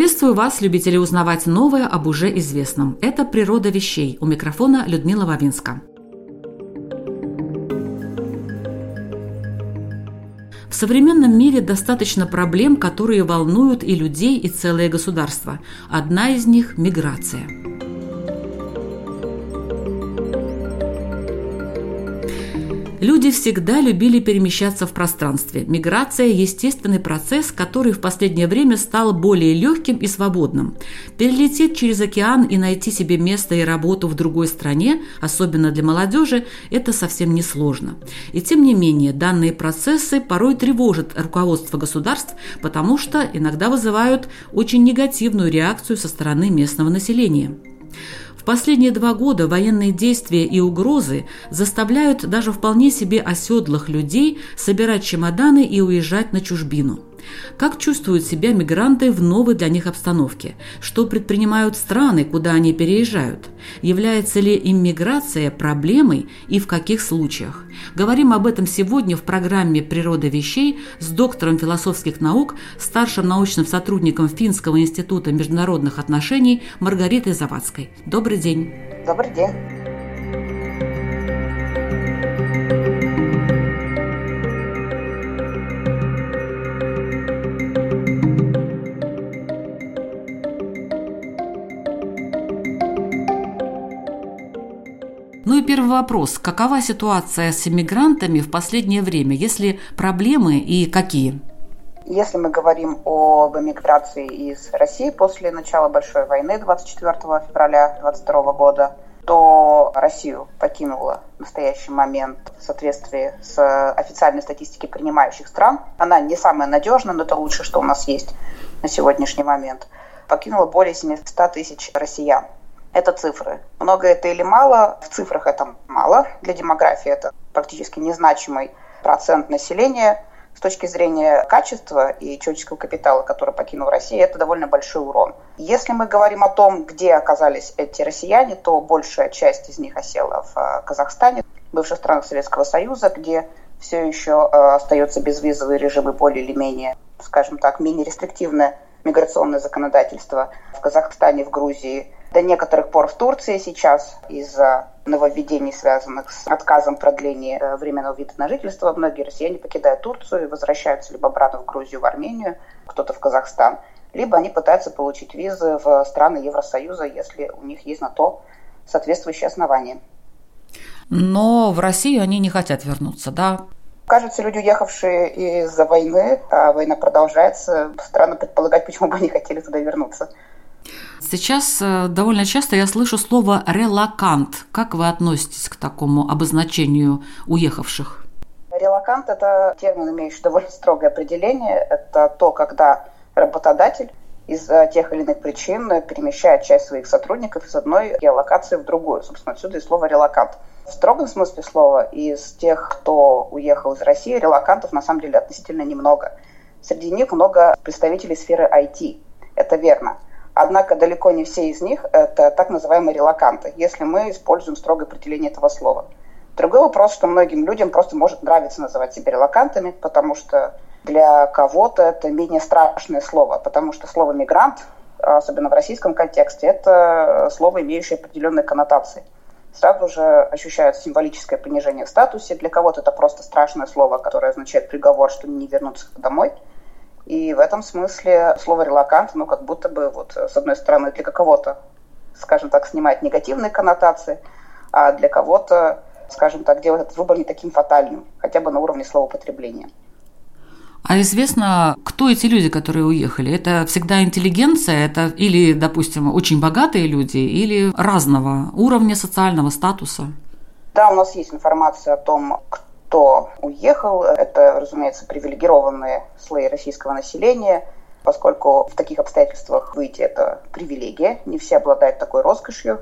Приветствую вас, любители узнавать новое об уже известном. Это «Природа вещей». У микрофона Людмила Вавинска. В современном мире достаточно проблем, которые волнуют и людей, и целое государство. Одна из них – миграция – Люди всегда любили перемещаться в пространстве. Миграция – естественный процесс, который в последнее время стал более легким и свободным. Перелететь через океан и найти себе место и работу в другой стране, особенно для молодежи, это совсем не сложно. И тем не менее, данные процессы порой тревожат руководство государств, потому что иногда вызывают очень негативную реакцию со стороны местного населения. В последние два года военные действия и угрозы заставляют даже вполне себе оседлых людей собирать чемоданы и уезжать на чужбину – как чувствуют себя мигранты в новой для них обстановке? Что предпринимают страны, куда они переезжают? Является ли иммиграция проблемой и в каких случаях? Говорим об этом сегодня в программе «Природа вещей» с доктором философских наук, старшим научным сотрудником Финского института международных отношений Маргаритой Завадской. Добрый день. Добрый день. Первый вопрос. Какова ситуация с иммигрантами в последнее время? Есть ли проблемы и какие? Если мы говорим об эмиграции из России после начала Большой войны 24 февраля 2022 года, то Россию покинула в настоящий момент в соответствии с официальной статистикой принимающих стран. Она не самая надежная, но это лучшее, что у нас есть на сегодняшний момент. Покинула более 700 тысяч россиян. Это цифры. Много это или мало? В цифрах это мало. Для демографии это практически незначимый процент населения. С точки зрения качества и человеческого капитала, который покинул Россию, это довольно большой урон. Если мы говорим о том, где оказались эти россияне, то большая часть из них осела в э, Казахстане, бывших странах Советского Союза, где все еще э, остается безвизовый режим и более или менее, скажем так, менее рестриктивное миграционное законодательство в Казахстане, в Грузии, до некоторых пор в Турции сейчас из-за нововведений, связанных с отказом продления э, временного вида на жительство, многие россияне покидают Турцию и возвращаются либо обратно в Грузию, в Армению, кто-то в Казахстан, либо они пытаются получить визы в страны Евросоюза, если у них есть на то соответствующие основания. Но в Россию они не хотят вернуться, да? Кажется, люди, уехавшие из-за войны, а война продолжается, странно предполагать, почему бы они хотели туда вернуться. Сейчас э, довольно часто я слышу слово «релакант». Как вы относитесь к такому обозначению уехавших? Релакант – это термин, имеющий довольно строгое определение. Это то, когда работодатель из тех или иных причин перемещает часть своих сотрудников из одной геолокации в другую. Собственно, отсюда и слово «релакант». В строгом смысле слова из тех, кто уехал из России, релакантов на самом деле относительно немного. Среди них много представителей сферы IT. Это верно. Однако далеко не все из них – это так называемые релаканты, если мы используем строгое определение этого слова. Другой вопрос, что многим людям просто может нравиться называть себя релакантами, потому что для кого-то это менее страшное слово, потому что слово «мигрант», особенно в российском контексте, это слово, имеющее определенные коннотации. Сразу же ощущается символическое понижение в статусе. Для кого-то это просто страшное слово, которое означает приговор, что не вернуться домой – и в этом смысле слово «релакант», ну, как будто бы, вот, с одной стороны, для кого-то, скажем так, снимает негативные коннотации, а для кого-то, скажем так, делает этот выбор не таким фатальным, хотя бы на уровне словоупотребления. А известно, кто эти люди, которые уехали? Это всегда интеллигенция, это или, допустим, очень богатые люди, или разного уровня социального статуса? Да, у нас есть информация о том, кто уехал. Это, разумеется, привилегированные слои российского населения, поскольку в таких обстоятельствах выйти – это привилегия. Не все обладают такой роскошью,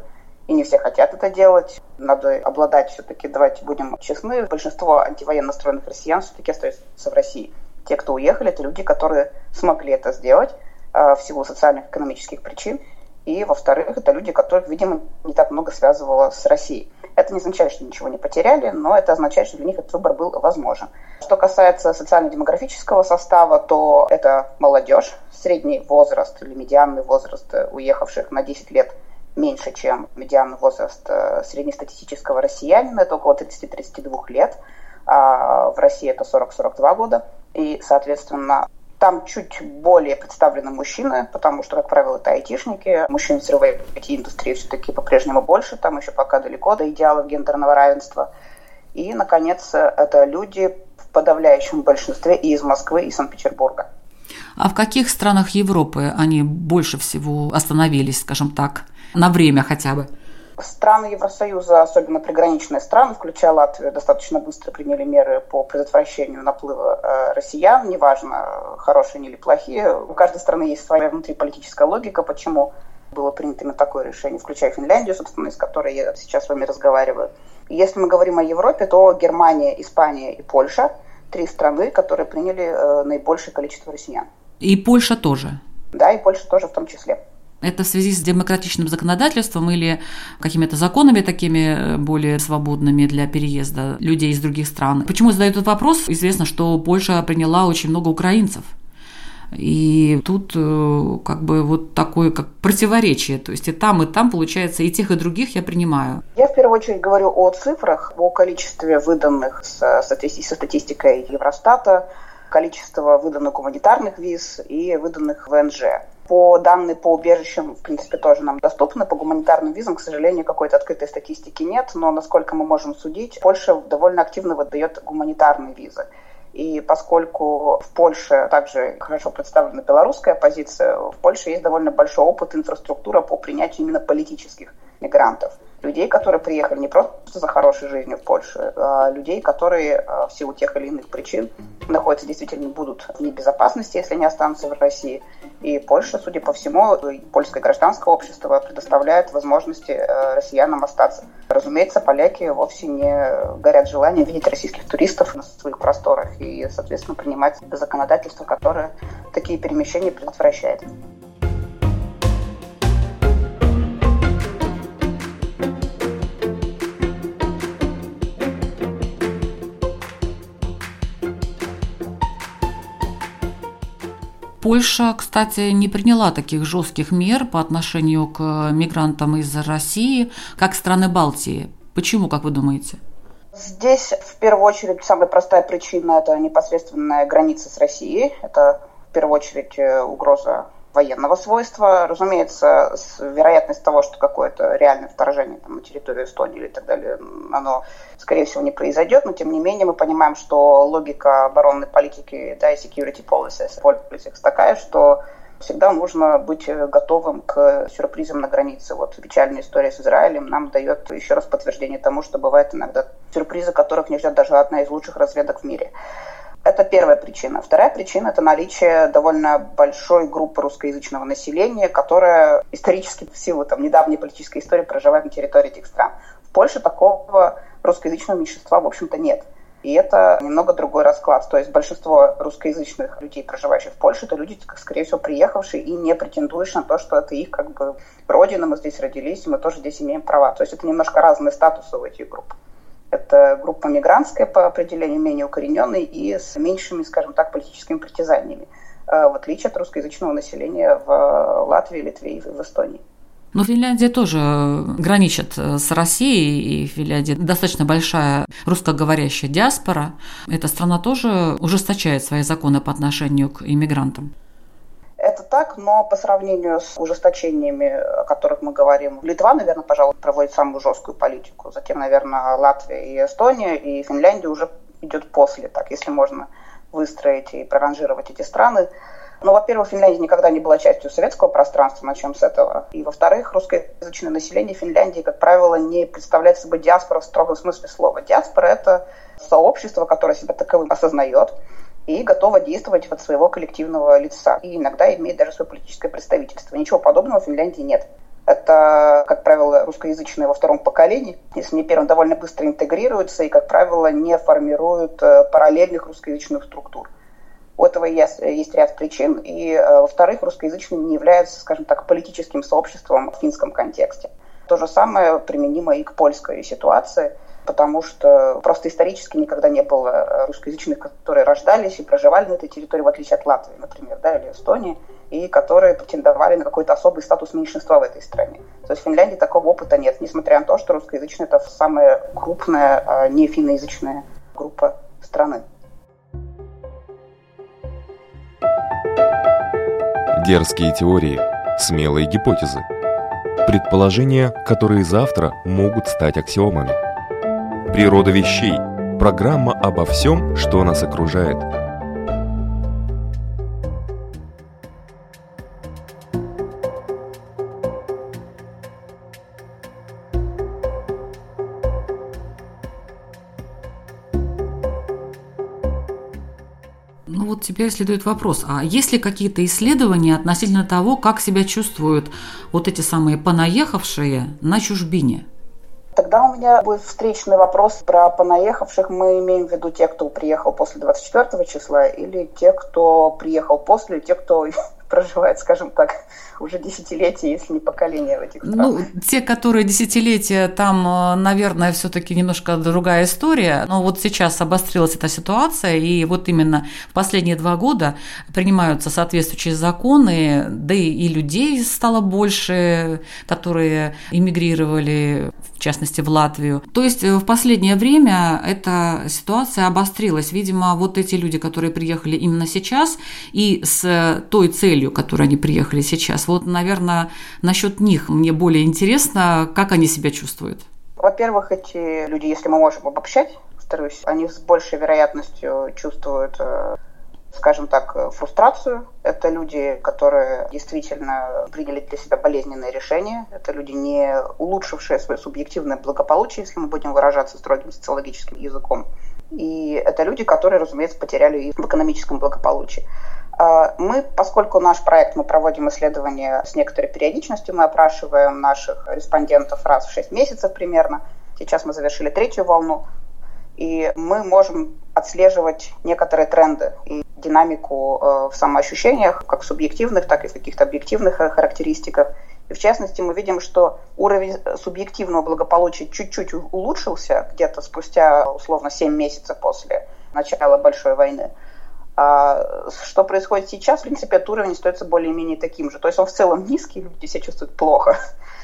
и не все хотят это делать. Надо обладать все-таки, давайте будем честны, большинство антивоенно настроенных россиян все-таки остаются в России. Те, кто уехали, это люди, которые смогли это сделать э, в силу социальных экономических причин. И, во-вторых, это люди, которых, видимо, не так много связывало с Россией. Это не означает, что ничего не потеряли, но это означает, что для них этот выбор был возможен. Что касается социально-демографического состава, то это молодежь, средний возраст или медианный возраст уехавших на 10 лет меньше, чем медианный возраст э, среднестатистического россиянина, это около 30-32 лет. А в России это 40-42 года. И, соответственно, там чуть более представлены мужчины, потому что, как правило, это айтишники. Мужчин в IT-индустрии все-таки по-прежнему больше, там еще пока далеко до идеалов гендерного равенства. И, наконец, это люди в подавляющем большинстве и из Москвы, и Санкт-Петербурга. А в каких странах Европы они больше всего остановились, скажем так, на время хотя бы? Страны Евросоюза, особенно приграничные страны, включая Латвию, достаточно быстро приняли меры по предотвращению наплыва э, россиян, неважно, хорошие или плохие. У каждой страны есть своя внутриполитическая логика, почему было принято именно такое решение, включая Финляндию, собственно, из которой я сейчас с вами разговариваю. Если мы говорим о Европе, то Германия, Испания и Польша – три страны, которые приняли э, наибольшее количество россиян. И Польша тоже? Да, и Польша тоже в том числе. Это в связи с демократичным законодательством или какими-то законами такими э, более свободными для переезда людей из других стран? Почему задают этот вопрос? Известно, что Польша приняла очень много украинцев. И тут э, как бы вот такое как противоречие. То есть и там, и там, получается, и тех, и других я принимаю. Я в первую очередь говорю о цифрах, о количестве выданных со, со статистикой Евростата, количество выданных гуманитарных виз и выданных ВНЖ. По данным по убежищам, в принципе, тоже нам доступны. По гуманитарным визам, к сожалению, какой-то открытой статистики нет, но, насколько мы можем судить, Польша довольно активно выдает гуманитарные визы. И поскольку в Польше также хорошо представлена белорусская позиция, в Польше есть довольно большой опыт инфраструктура по принятию именно политических мигрантов людей, которые приехали не просто за хорошей жизнью в Польше, а людей, которые а, в силу тех или иных причин находятся действительно будут в небезопасности, если они останутся в России. И Польша, судя по всему, польское гражданское общество предоставляет возможности э, россиянам остаться. Разумеется, поляки вовсе не горят желанием видеть российских туристов на своих просторах и, соответственно, принимать законодательство, которое такие перемещения предотвращает. Польша, кстати, не приняла таких жестких мер по отношению к мигрантам из России, как страны Балтии. Почему, как вы думаете? Здесь, в первую очередь, самая простая причина – это непосредственная граница с Россией. Это, в первую очередь, э, угроза военного свойства. Разумеется, вероятность того, что какое-то реальное вторжение там, на территорию Эстонии или так далее, оно, скорее всего, не произойдет, но тем не менее мы понимаем, что логика оборонной политики, да, и security policies, politics такая, что всегда нужно быть готовым к сюрпризам на границе. Вот печальная история с Израилем нам дает еще раз подтверждение тому, что бывает иногда сюрпризы, которых не ждет даже одна из лучших разведок в мире. Это первая причина. Вторая причина – это наличие довольно большой группы русскоязычного населения, которая исторически в силу там, недавней политической истории проживает на территории этих стран. В Польше такого русскоязычного меньшинства, в общем-то, нет. И это немного другой расклад. То есть большинство русскоязычных людей, проживающих в Польше, это люди, скорее всего, приехавшие и не претендующие на то, что это их как бы родина, мы здесь родились, и мы тоже здесь имеем права. То есть это немножко разные статусы у этих групп. Это группа мигрантская по определению, менее укорененная и с меньшими, скажем так, политическими притязаниями, э, в отличие от русскоязычного населения в Латвии, Литве и в Эстонии. Но Финляндия тоже граничит э, с Россией, и Финляндия достаточно большая русскоговорящая диаспора. Эта страна тоже ужесточает свои законы по отношению к иммигрантам. Это так, но по сравнению с ужесточениями, о которых мы говорим, Литва, наверное, пожалуй, проводит самую жесткую политику. Затем, наверное, Латвия и Эстония, и Финляндия уже идет после, так, если можно выстроить и проранжировать эти страны. Ну, во-первых, Финляндия никогда не была частью советского пространства, начнем с этого. И, во-вторых, русскоязычное население Финляндии, как правило, не представляет собой диаспору в строгом смысле слова. Диаспора – это сообщество, которое себя таковым осознает и готово действовать от своего коллективного лица. И иногда имеет даже свое политическое представительство. Ничего подобного в Финляндии нет. Это, как правило, русскоязычные во втором поколении. Если не первым, довольно быстро интегрируются и, как правило, не формируют э, параллельных русскоязычных структур. У этого есть, есть ряд причин. И, э, во-вторых, русскоязычные не являются, скажем так, политическим сообществом в финском контексте. То же самое применимо и к польской ситуации, потому что просто исторически никогда не было э, русскоязычных, которые рождались и проживали на этой территории, в отличие от Латвии, например, да, или Эстонии, и которые претендовали на какой-то особый статус меньшинства в этой стране. То есть в Финляндии такого опыта нет, несмотря на то, что русскоязычная это самая крупная а не финноязычная группа страны. Дерзкие теории, смелые гипотезы. Предположения, которые завтра могут стать аксиомами. Природа вещей. Программа обо всем, что нас окружает – теперь следует вопрос, а есть ли какие-то исследования относительно того, как себя чувствуют вот эти самые понаехавшие на чужбине? Тогда у меня будет встречный вопрос про понаехавших. Мы имеем в виду тех, кто приехал после 24 числа, или те, кто приехал после, те, кто проживает, скажем так, уже десятилетия, если не поколения в этих странах. Ну, те, которые десятилетия, там, э, наверное, все-таки немножко другая история. Но вот сейчас обострилась эта ситуация, и вот именно последние два года принимаются соответствующие законы, да и, и людей стало больше, которые эмигрировали, в частности, в Латвию. То есть э, в последнее время эта ситуация обострилась. Видимо, вот эти люди, которые приехали именно сейчас, и с той целью, которой они приехали сейчас, вот, наверное, насчет них мне более интересно, как они себя чувствуют. Во-первых, эти люди, если мы можем обобщать, повторюсь, они с большей вероятностью чувствуют э, скажем так, фрустрацию. Это люди, которые действительно приняли для себя болезненные решения. Это люди, не улучшившие свое субъективное благополучие, если мы будем выражаться строгим социологическим языком. И это люди, которые, разумеется, потеряли и в экономическом благополучии. А, мы, поскольку наш проект, мы проводим исследования с некоторой периодичностью, мы опрашиваем наших респондентов раз в 6 месяцев примерно. Сейчас мы завершили третью волну. И мы можем отслеживать некоторые тренды и динамику э, в самоощущениях, как субъективных, так и в каких-то объективных э, характеристиках. И в частности, мы видим, что уровень субъективного благополучия чуть-чуть улучшился где-то спустя, условно, 7 месяцев после начала Большой войны. А что происходит сейчас, в принципе, этот уровень остается более-менее таким же. То есть он в целом низкий, люди себя чувствуют плохо.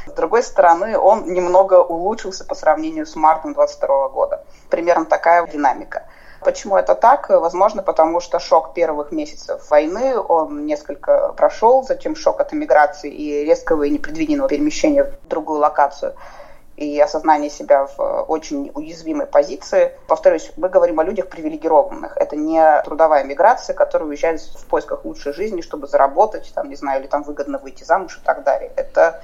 С другой стороны, он немного улучшился по сравнению с мартом 2022 года. Примерно такая динамика. Почему это так? Возможно, потому что шок первых месяцев войны, он несколько прошел, затем шок от эмиграции и резкого и непредвиденного перемещения в другую локацию – и осознание себя в э, очень уязвимой позиции. Повторюсь, мы говорим о людях привилегированных. Это не трудовая миграция, которая уезжает в поисках лучшей жизни, чтобы заработать, там, не знаю, или там выгодно выйти замуж и так далее. Это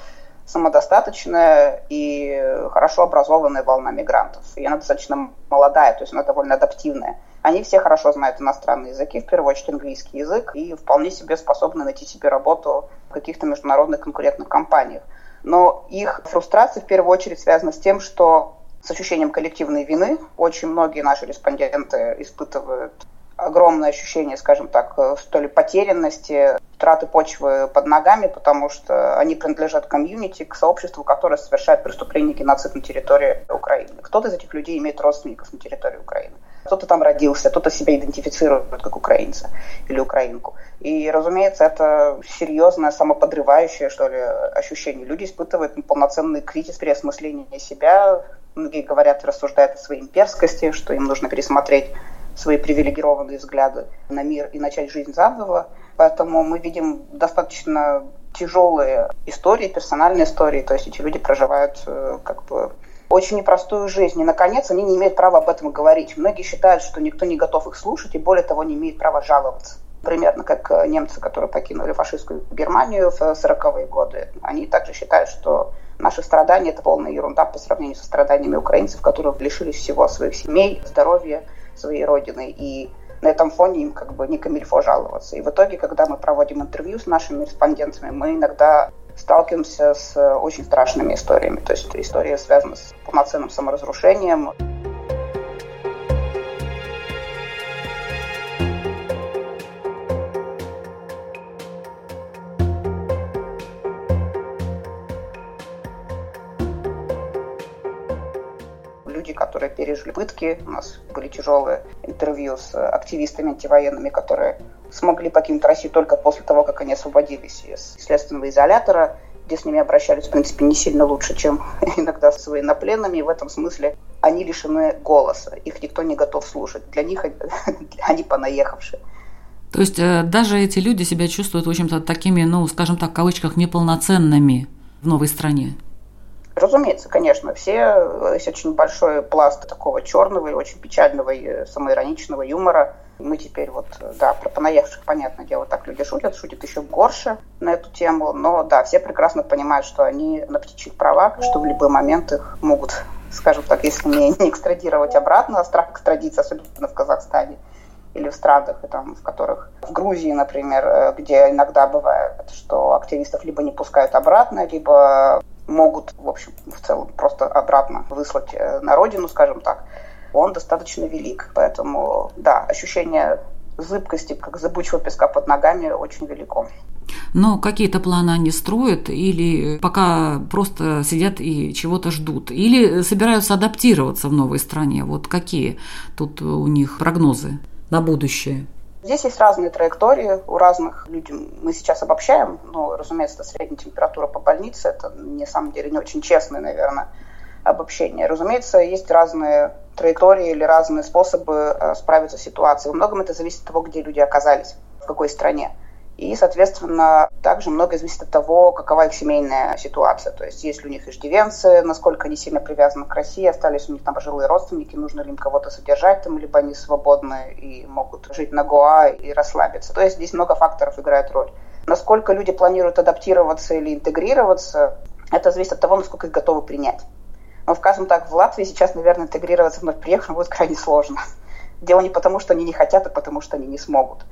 самодостаточная и хорошо образованная волна мигрантов. И она достаточно молодая, то есть она довольно адаптивная. Они все хорошо знают иностранные языки, в первую очередь английский язык, и вполне себе способны найти себе работу в каких-то международных конкурентных компаниях но их фрустрация в первую очередь связана с тем, что с ощущением коллективной вины очень многие наши респонденты испытывают огромное ощущение, скажем так, что ли, потерянности, траты почвы под ногами, потому что они принадлежат комьюнити, к сообществу, которое совершает преступление геноцид на территории Украины. Кто-то из этих людей имеет родственников на территории Украины. Кто-то там родился, кто-то себя идентифицирует как украинца или украинку. И, разумеется, это серьезное, самоподрывающее, что ли, ощущение. Люди испытывают полноценный кризис переосмысления себя. Многие говорят, рассуждают о своей имперскости, что им нужно пересмотреть свои привилегированные взгляды на мир и начать жизнь заново. Поэтому мы видим достаточно тяжелые истории, персональные истории. То есть эти люди проживают э, как бы очень непростую жизнь. И, наконец, они не имеют права об этом говорить. Многие считают, что никто не готов их слушать, и более того, не имеет права жаловаться. примерно как немцы, которые покинули фашистскую Германию в 40-е годы. Они также считают, что наши страдания – это полная ерунда по сравнению со страданиями украинцев, которые лишились всего своих семей, здоровья, своей родины. И на этом фоне им как бы не камильфо жаловаться. И в итоге, когда мы проводим интервью с нашими респондентами, мы иногда сталкиваемся с очень страшными историями. То есть история связана с полноценным саморазрушением, которые пережили пытки. У нас были тяжелые интервью с активистами антивоенными, которые смогли покинуть Россию только после того, как они освободились из следственного изолятора, где с ними обращались, в принципе, не сильно лучше, чем иногда с военнопленными. И в этом смысле они лишены голоса. Их никто не готов слушать. Для них они понаехавшие. То есть э, даже эти люди себя чувствуют, в общем-то, такими, ну, скажем так, в кавычках, неполноценными в новой стране. Разумеется, конечно, все, есть очень большой пласт такого черного и очень печального и самоироничного юмора. Мы теперь вот, да, про понаехавших, понятное дело, так люди шутят, шутят еще горше на эту тему, но да, все прекрасно понимают, что они на птичьих правах, что в любой момент их могут, скажем так, если не, не экстрадировать обратно, а страх экстрадиции, особенно в Казахстане, или в странах, там, в которых в Грузии, например, где иногда бывает, что активистов либо не пускают обратно, либо могут, в общем, в целом просто обратно выслать э, на родину, скажем так, он достаточно велик. Поэтому, да, ощущение зыбкости, как зыбучего песка под ногами, очень велико. Но какие-то планы они строят или пока просто сидят и чего-то ждут? Или собираются адаптироваться в новой стране? Вот какие тут у них прогнозы на будущее? Здесь есть разные траектории у разных людей. Мы сейчас обобщаем, но, разумеется, это средняя температура по больнице. Это, на самом деле, не очень честное, наверное, обобщение. Разумеется, есть разные траектории или разные способы э, справиться с ситуацией. Во многом это зависит от того, где люди оказались, в какой стране. И, соответственно, также многое зависит от того, какова их семейная ситуация. То есть, есть ли у них иждивенцы, насколько они сильно привязаны к России, остались у них там пожилые родственники, нужно ли им кого-то содержать там, либо они свободны и могут жить на Гоа и расслабиться. То есть, здесь много факторов играет роль. Насколько люди планируют адаптироваться или интегрироваться, это зависит от того, насколько их готовы принять. Но, скажем так, в Латвии сейчас, наверное, интегрироваться вновь приехавшим будет крайне сложно. Дело не потому, что они не хотят, а потому, что они не смогут.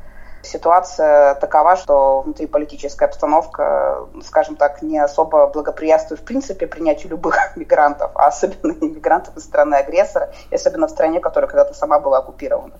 Ситуация такова, что внутриполитическая обстановка, скажем так, не особо благоприятствует в принципе принятию любых мигрантов, а особенно иммигрантов из страны-агрессора, и особенно в стране, которая когда-то сама была оккупирована.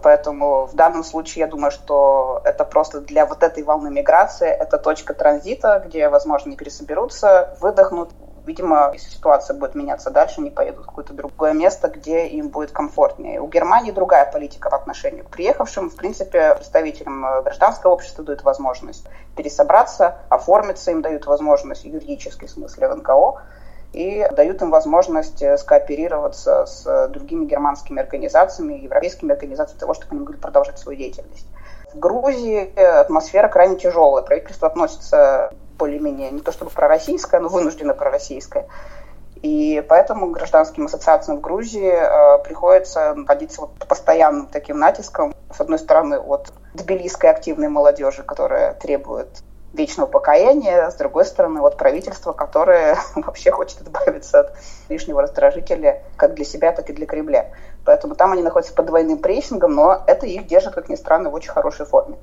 Поэтому в данном случае я думаю, что это просто для вот этой волны миграции, это точка транзита, где, возможно, они пересоберутся, выдохнут, Видимо, ситуация будет меняться дальше, они поедут в какое-то другое место, где им будет комфортнее. У Германии другая политика по отношению к приехавшим. В принципе, представителям э, гражданского общества дают возможность пересобраться, оформиться, им дают возможность, юридический смысле, в НКО, и дают им возможность э, скооперироваться с другими германскими организациями, европейскими организациями для того, чтобы они могли продолжать свою деятельность. В Грузии атмосфера крайне тяжелая. Правительство относится более-менее не то чтобы пророссийская, но вынуждена пророссийская. И поэтому гражданским ассоциациям в Грузии э, приходится находиться вот постоянным таким натиском. С одной стороны, от тбилисской активной молодежи, которая требует вечного покаяния, с другой стороны, от правительства, которое вообще хочет избавиться от лишнего раздражителя как для себя, так и для Кремля. Поэтому там они находятся под двойным прессингом, но это их держит, как ни странно, в очень хорошей форме.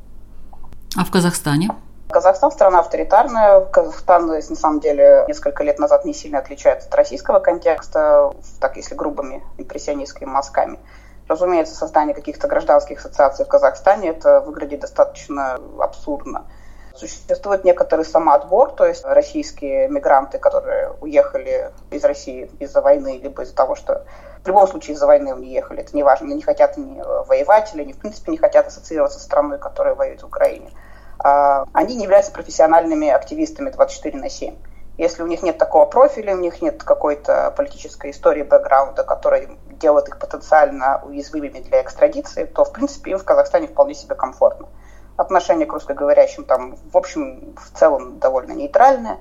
А в Казахстане? Казахстан страна авторитарная. Казахстан, на самом деле, несколько лет назад не сильно отличается от российского контекста, так если грубыми импрессионистскими мазками. Разумеется, создание каких-то гражданских ассоциаций в Казахстане это выглядит достаточно абсурдно. Существует некоторый самоотбор, то есть российские мигранты, которые уехали из России из-за войны, либо из-за того, что в любом случае из-за войны они ехали, это не важно, они не хотят ни воевать, или они в принципе не хотят ассоциироваться с страной, которая воюет в Украине. А, они не являются профессиональными активистами 24 на 7. Если у них нет такого профиля, у них нет какой-то политической истории, бэкграунда, который делает их потенциально уязвимыми для экстрадиции, то, в принципе, им в Казахстане вполне себе комфортно. Отношение к русскоговорящим там, в общем, в целом довольно нейтральное.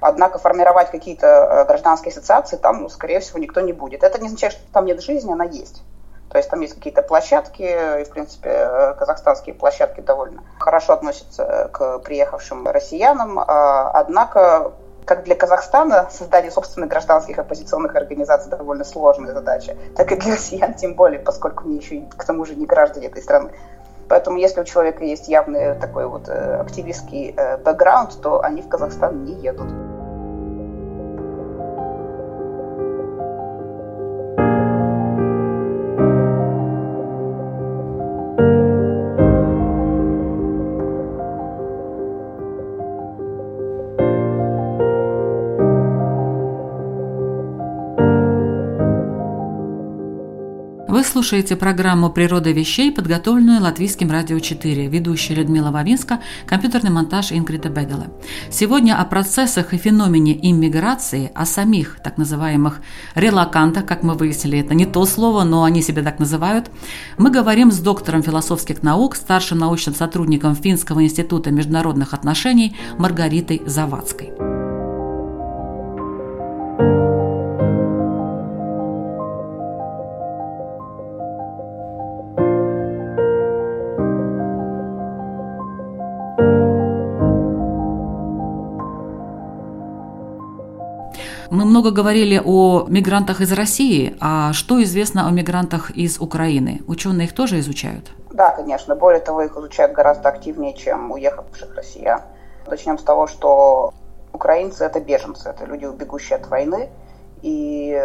Однако формировать какие-то э, гражданские ассоциации там, ну, скорее всего, никто не будет. Это не означает, что там нет жизни, она есть. То есть там есть какие-то площадки, и, в принципе, казахстанские площадки довольно хорошо относятся к приехавшим россиянам. А, однако как для Казахстана создание собственных гражданских оппозиционных организаций довольно сложная задача, так и для россиян тем более, поскольку они еще к тому же не граждане этой страны. Поэтому если у человека есть явный такой вот э, активистский э, бэкграунд, то они в Казахстан не едут. Вы слушаете программу «Природа вещей», подготовленную Латвийским радио 4, ведущая Людмила Вавинска, компьютерный монтаж Ингрида Бегела. Сегодня о процессах и феномене иммиграции, о самих так называемых релакантах, как мы выяснили, это не то слово, но они себя так называют, мы говорим с доктором философских наук, старшим научным сотрудником Финского института международных отношений Маргаритой Завадской. Много говорили о мигрантах из России, а что известно о мигрантах из Украины? Ученые их тоже изучают? Да, конечно. Более того, их изучают гораздо активнее, чем уехавших россиян. Начнем с того, что украинцы – это беженцы, это люди, бегущие от войны, и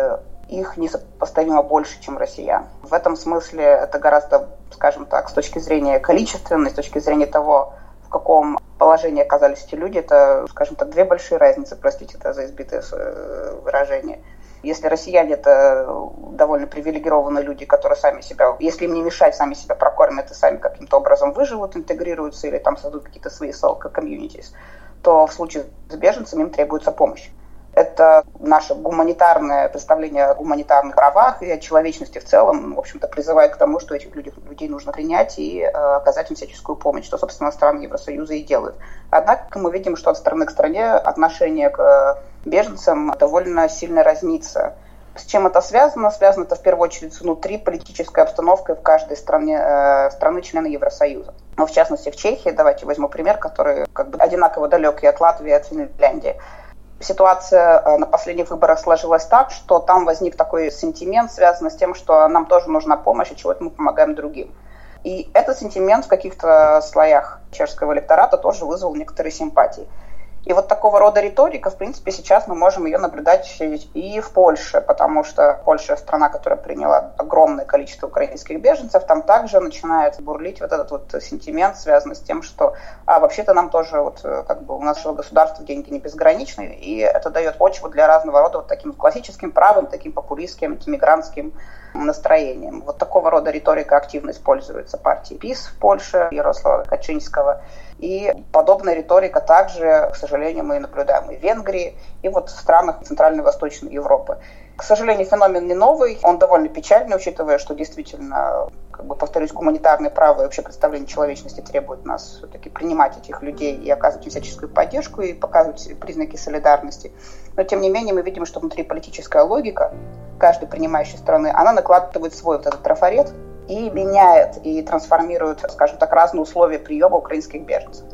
их несопоставимо больше, чем россиян. В этом смысле это гораздо, скажем так, с точки зрения количественной, с точки зрения того, каком положении оказались эти люди, это, скажем так, две большие разницы, простите это за избитое э, выражение. Если россияне это довольно привилегированные люди, которые сами себя, если им не мешать, сами себя прокормят и сами каким-то образом выживут, интегрируются или там создадут какие-то свои комьюнитис, то в случае с беженцами им требуется помощь. Это наше гуманитарное представление о гуманитарных правах и о человечности в целом, в общем-то, призывает к тому, что этих людей, людей нужно принять и э, оказать им всяческую помощь, что, собственно, страны Евросоюза и делают. Однако мы видим, что от страны к стране отношение к э, беженцам довольно сильно разнится. С чем это связано? Связано это в первую очередь внутри политической обстановкой в каждой стране, э, страны члены Евросоюза. Но в частности в Чехии, давайте возьму пример, который как бы одинаково далекий от Латвии и от Финляндии ситуация э, на последних выборах сложилась так, что там возник такой сентимент, связанный с тем, что нам тоже нужна помощь, и чего-то мы помогаем другим. И этот сентимент в каких-то слоях чешского электората тоже вызвал некоторые симпатии. И вот такого рода риторика, в принципе, сейчас мы можем ее наблюдать и в Польше, потому что Польша страна, которая приняла огромное количество украинских беженцев, там также начинает бурлить вот этот вот сентимент, связанный с тем, что а, вообще-то нам тоже вот как бы у нашего государства деньги не безграничны, и это дает почву для разного рода вот таким классическим правым, таким популистским, антимигрантским настроением. Вот такого рода риторика активно используется партией ПИС в Польше, Ярослава Качинского. И подобная риторика также, к сожалению, мы наблюдаем и в Венгрии, и вот в странах Центральной и Восточной Европы. К сожалению, феномен не новый, он довольно печальный, учитывая, что действительно, как бы повторюсь, гуманитарные права и вообще представление человечности требует нас все-таки принимать этих людей и оказывать им всяческую поддержку и показывать признаки солидарности. Но, тем не менее, мы видим, что внутри политическая логика каждой принимающей страны, она накладывает свой вот этот трафарет и меняет и трансформирует, скажем так, разные условия приема украинских беженцев.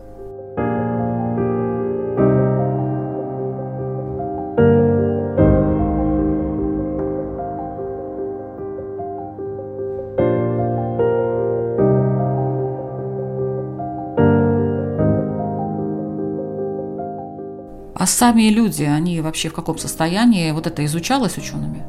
А сами люди, они вообще в каком состоянии? Вот это изучалось учеными?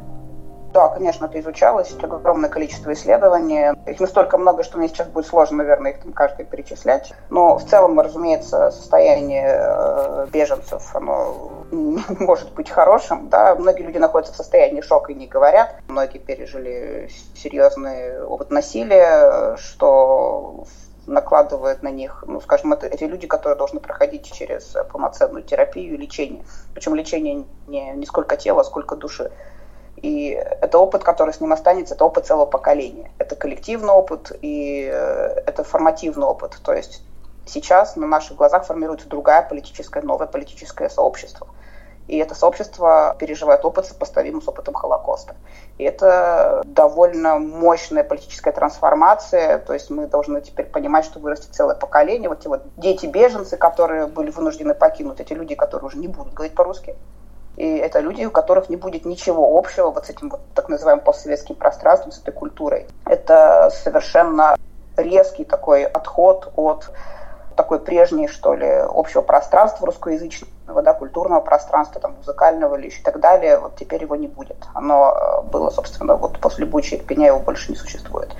Да, конечно, это изучалось, огромное количество исследований. Их настолько много, что мне сейчас будет сложно, наверное, их там каждый перечислять. Но в целом, разумеется, состояние э, беженцев, оно может быть хорошим. Да? Многие люди находятся в состоянии шока и не говорят. Многие пережили серьезный опыт насилия, что накладывает на них, ну, скажем, это эти люди, которые должны проходить через полноценную терапию и лечение. Причем лечение не, не сколько тела, сколько души. И это опыт, который с ним останется, это опыт целого поколения. Это коллективный опыт и э, это формативный опыт. То есть сейчас на наших глазах формируется другая политическая, новое политическое сообщество. И это сообщество переживает опыт, сопоставимый с опытом Холокоста. И это довольно мощная политическая трансформация. То есть мы должны теперь понимать, что вырастет целое поколение. Вот эти вот дети-беженцы, которые были вынуждены покинуть, эти люди, которые уже не будут говорить по-русски. И это люди, у которых не будет ничего общего вот с этим вот так называемым постсоветским пространством, с этой культурой. Это совершенно резкий такой отход от такой прежней, что ли, общего пространства русскоязычного, да, культурного пространства, там, музыкального или еще и так далее, вот теперь его не будет. Оно э, было, собственно, вот после Бучи и Ирпеня его больше не существует.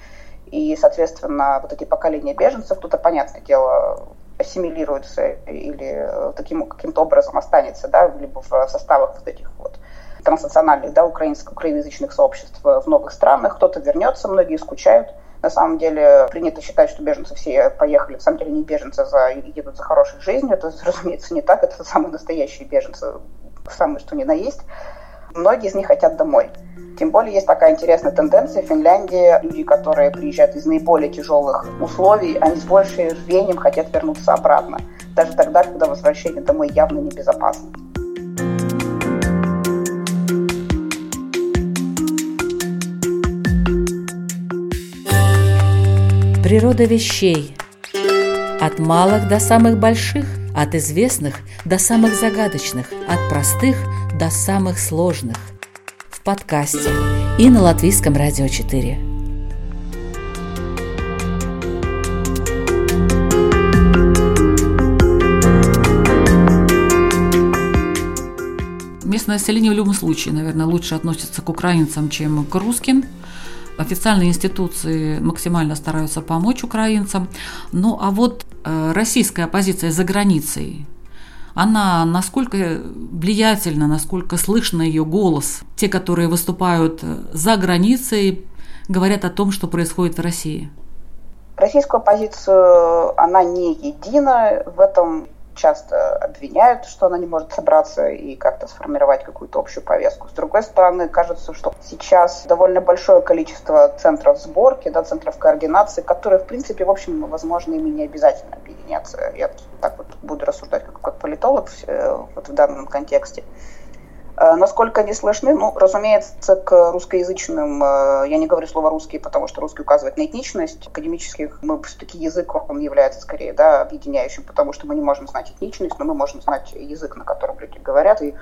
И, соответственно, вот эти поколения беженцев, тут, понятное дело, ассимилируется или таким каким-то образом останется, да, либо в составах вот этих вот транснациональных, да, украинских, украиноязычных сообществ в новых странах. Кто-то вернется, многие скучают. На самом деле принято считать, что беженцы все поехали. На самом деле не беженцы за, едут за хорошей жизнью. Это, разумеется, не так. Это самые настоящие беженцы, самые что ни на есть. Многие из них хотят домой. Тем более есть такая интересная тенденция в Финляндии. Люди, которые приезжают из наиболее тяжелых условий, они с большим рвением хотят вернуться обратно. Даже тогда, когда возвращение домой явно небезопасно. Природа вещей. От малых до самых больших, от известных до самых загадочных, от простых до самых сложных. В подкасте и на Латвийском радио 4. Местное население в любом случае, наверное, лучше относится к украинцам, чем к русским. Официальные институции максимально стараются помочь украинцам. Ну а вот э, российская оппозиция за границей, она насколько влиятельна, насколько слышно ее голос. Те, которые выступают за границей, говорят о том, что происходит в России. Российскую оппозицию, она не едина. В этом часто обвиняют, что она не может собраться и как-то сформировать какую-то общую повестку. С другой стороны, кажется, что сейчас довольно большое количество центров сборки, да, центров координации, которые, в принципе, в общем, возможно, ими не обязательно объединяться. Я так вот буду рассуждать как, как политолог э, вот в данном контексте. Э, насколько они слышны? Ну, разумеется, к русскоязычным, э, я не говорю слово русский, потому что русский указывает на этничность. Академических мы все-таки язык, он является скорее да, объединяющим, потому что мы не можем знать этничность, но мы можем знать язык, на котором люди говорят, и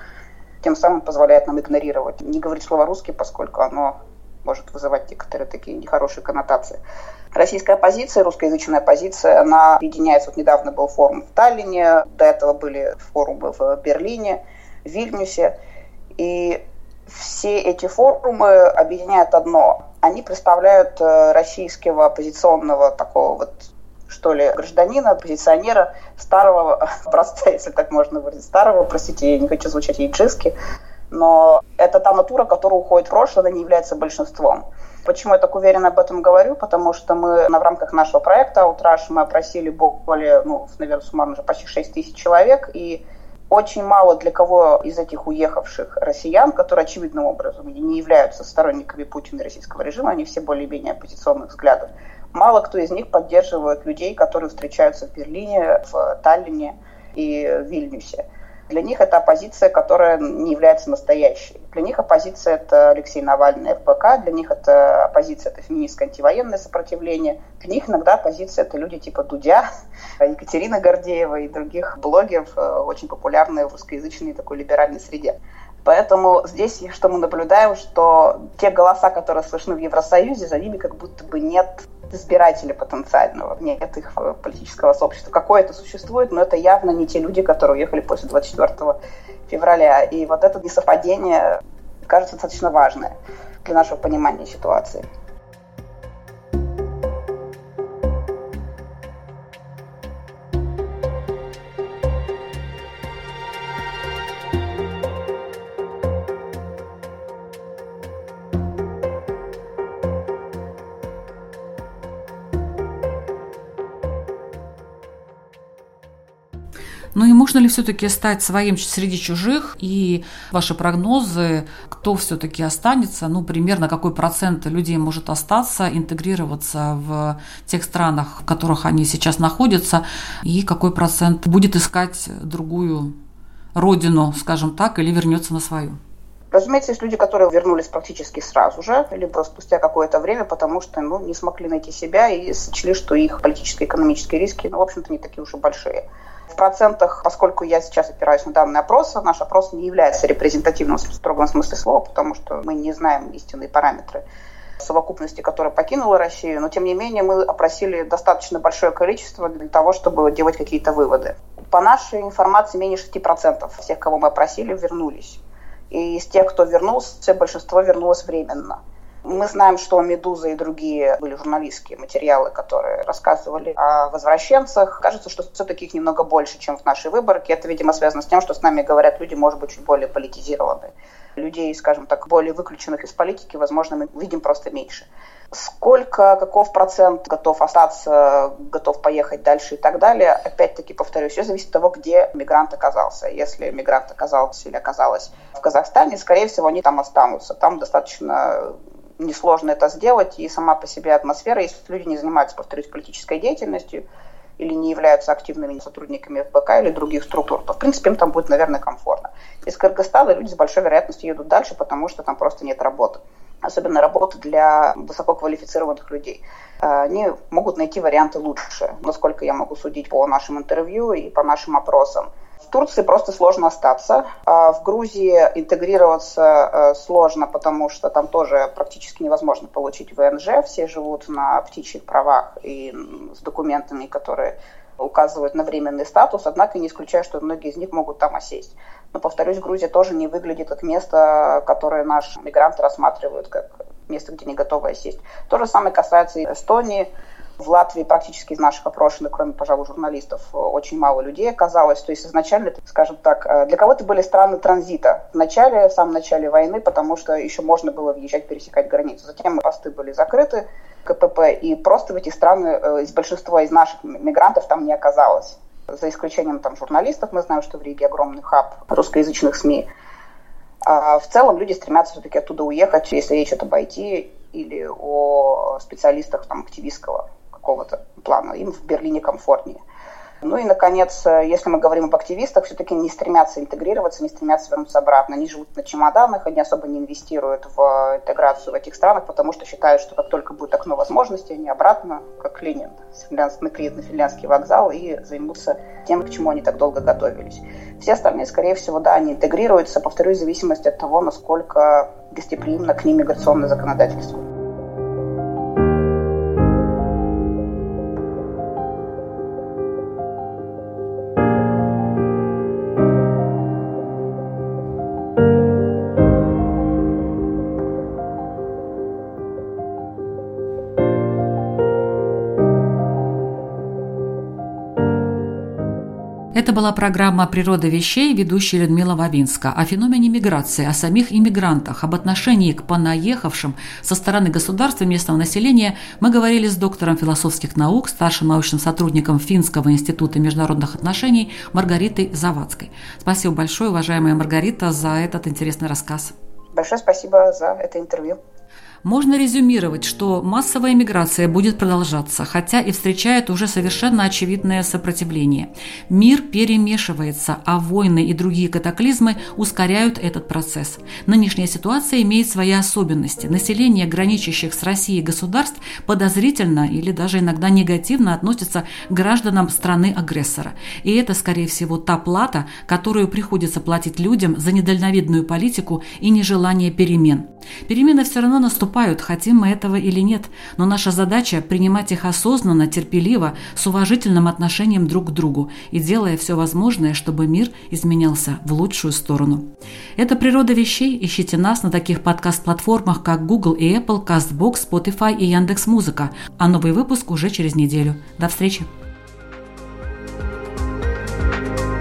тем самым позволяет нам игнорировать, не говорить слово русский, поскольку оно может вызывать некоторые такие нехорошие коннотации. Российская оппозиция, русскоязычная оппозиция, она объединяется. Вот недавно был форум в Таллине, до этого были форумы в Берлине, в Вильнюсе. И все эти форумы объединяют одно. Они представляют э, российского оппозиционного такого вот что ли, гражданина, оппозиционера старого образца, если так можно выразить, старого, простите, я не хочу звучать яйджистски, но это та натура, которая уходит в прошлое, она не является большинством. Почему я так уверенно об этом говорю? Потому что мы в рамках нашего проекта «Аутраж» мы опросили более, ну, наверное, суммарно уже почти 6 тысяч человек, и очень мало для кого из этих уехавших россиян, которые очевидным образом не являются сторонниками Путина и российского режима, они все более-менее оппозиционных взглядов, мало кто из них поддерживает людей, которые встречаются в Берлине, в Таллине и в Вильнюсе. Для них это оппозиция, которая не является настоящей. Для них оппозиция – это Алексей Навальный, ФПК, для них это оппозиция – это феминистское антивоенное сопротивление. Для них иногда оппозиция – это люди типа Дудя, Екатерины Гордеева и других блогеров, э, очень популярные в русскоязычной такой либеральной среде. Поэтому здесь что мы наблюдаем, что те голоса, которые слышны в Евросоюзе, за ними как будто бы нет избирателя потенциального, нет их политического сообщества. Какое-то существует, но это явно не те люди, которые уехали после 24 февраля. И вот это несовпадение кажется достаточно важное для нашего понимания ситуации. Ну и можно ли все-таки стать своим среди чужих? И ваши прогнозы, кто все-таки останется, ну примерно какой процент людей может остаться, интегрироваться в тех странах, в которых они сейчас находятся, и какой процент будет искать другую родину, скажем так, или вернется на свою? Разумеется, есть люди, которые вернулись практически сразу же, либо спустя какое-то время, потому что ну, не смогли найти себя и сочли, что их политические и экономические риски, ну, в общем-то, не такие уж и большие. Процентах, поскольку я сейчас опираюсь на данные опроса, наш опрос не является репрезентативным в строгом смысле слова, потому что мы не знаем истинные параметры совокупности, которая покинула Россию, но тем не менее мы опросили достаточно большое количество для того, чтобы делать какие-то выводы. По нашей информации, менее 6% всех, кого мы опросили, вернулись. И из тех, кто вернулся, большинство вернулось временно. Мы знаем, что «Медуза» и другие были журналистские материалы, которые рассказывали о возвращенцах. Кажется, что все-таки их немного больше, чем в нашей выборке. Это, видимо, связано с тем, что с нами говорят люди, может быть, чуть более политизированные. Людей, скажем так, более выключенных из политики, возможно, мы видим просто меньше. Сколько, каков процент готов остаться, готов поехать дальше и так далее, опять-таки повторюсь, все зависит от того, где мигрант оказался. Если мигрант оказался или оказалась в Казахстане, скорее всего, они там останутся. Там достаточно несложно это сделать, и сама по себе атмосфера, если люди не занимаются, повторюсь, политической деятельностью или не являются активными сотрудниками ФБК или других структур, то, в принципе, им там будет, наверное, комфортно. Из Кыргызстана люди с большой вероятностью едут дальше, потому что там просто нет работы особенно работы для высококвалифицированных людей. Они могут найти варианты лучше, насколько я могу судить по нашим интервью и по нашим опросам. Турции просто сложно остаться. А в Грузии интегрироваться э, сложно, потому что там тоже практически невозможно получить ВНЖ. Все живут на птичьих правах и с документами, которые указывают на временный статус, однако не исключаю, что многие из них могут там осесть. Но, повторюсь, Грузия тоже не выглядит как место, которое наши мигранты рассматривают как место, где не готовы осесть. То же самое касается и Эстонии. В Латвии практически из наших опрошенных, кроме, пожалуй, журналистов, очень мало людей оказалось. То есть изначально, скажем так, э, для кого-то были страны транзита. В начале, в самом начале войны, потому что еще можно было въезжать, пересекать границу. Затем посты были закрыты, КПП, и просто в эти страны э, из большинства из наших мигрантов там не оказалось. За исключением там журналистов, мы знаем, что в Риге огромный хаб русскоязычных СМИ. А в целом люди стремятся все-таки оттуда уехать, если речь идет об IT или о специалистах там, активистского какого-то плана. Им в Берлине комфортнее. Ну и, наконец, э, если мы говорим об активистах, все-таки не стремятся интегрироваться, не стремятся вернуться обратно. Они живут на чемоданах, они особо не инвестируют в интеграцию в этих странах, потому что считают, что как только будет окно возможностей, они обратно, как Ленин, накриют на финляндский вокзал и займутся тем, к чему они так долго готовились. Все остальные, скорее всего, да, они интегрируются, повторюсь, в зависимости от того, насколько гостеприимно к ним миграционное законодательство. Это была программа «Природа вещей», ведущая Людмила Вавинска, о феномене миграции, о самих иммигрантах, об отношении к понаехавшим со стороны государства и местного населения мы говорили с доктором философских наук, старшим научным сотрудником Финского института международных отношений Маргаритой Завадской. Спасибо большое, уважаемая Маргарита, за этот интересный рассказ. Большое спасибо за это интервью. Можно резюмировать, что массовая миграция будет продолжаться, хотя и встречает уже совершенно очевидное сопротивление. Мир перемешивается, а войны и другие катаклизмы ускоряют этот процесс. Нынешняя ситуация имеет свои особенности. Население граничащих с Россией государств подозрительно или даже иногда негативно относится к гражданам страны-агрессора. И это, скорее всего, та плата, которую приходится платить людям за недальновидную политику и нежелание перемен. Перемены все равно наступают, хотим мы этого или нет, но наша задача – принимать их осознанно, терпеливо, с уважительным отношением друг к другу и делая все возможное, чтобы мир изменялся в лучшую сторону. Это «Природа вещей». Ищите нас на таких подкаст-платформах, как Google и Apple, CastBox, Spotify и Яндекс.Музыка. А новый выпуск уже через неделю. До встречи!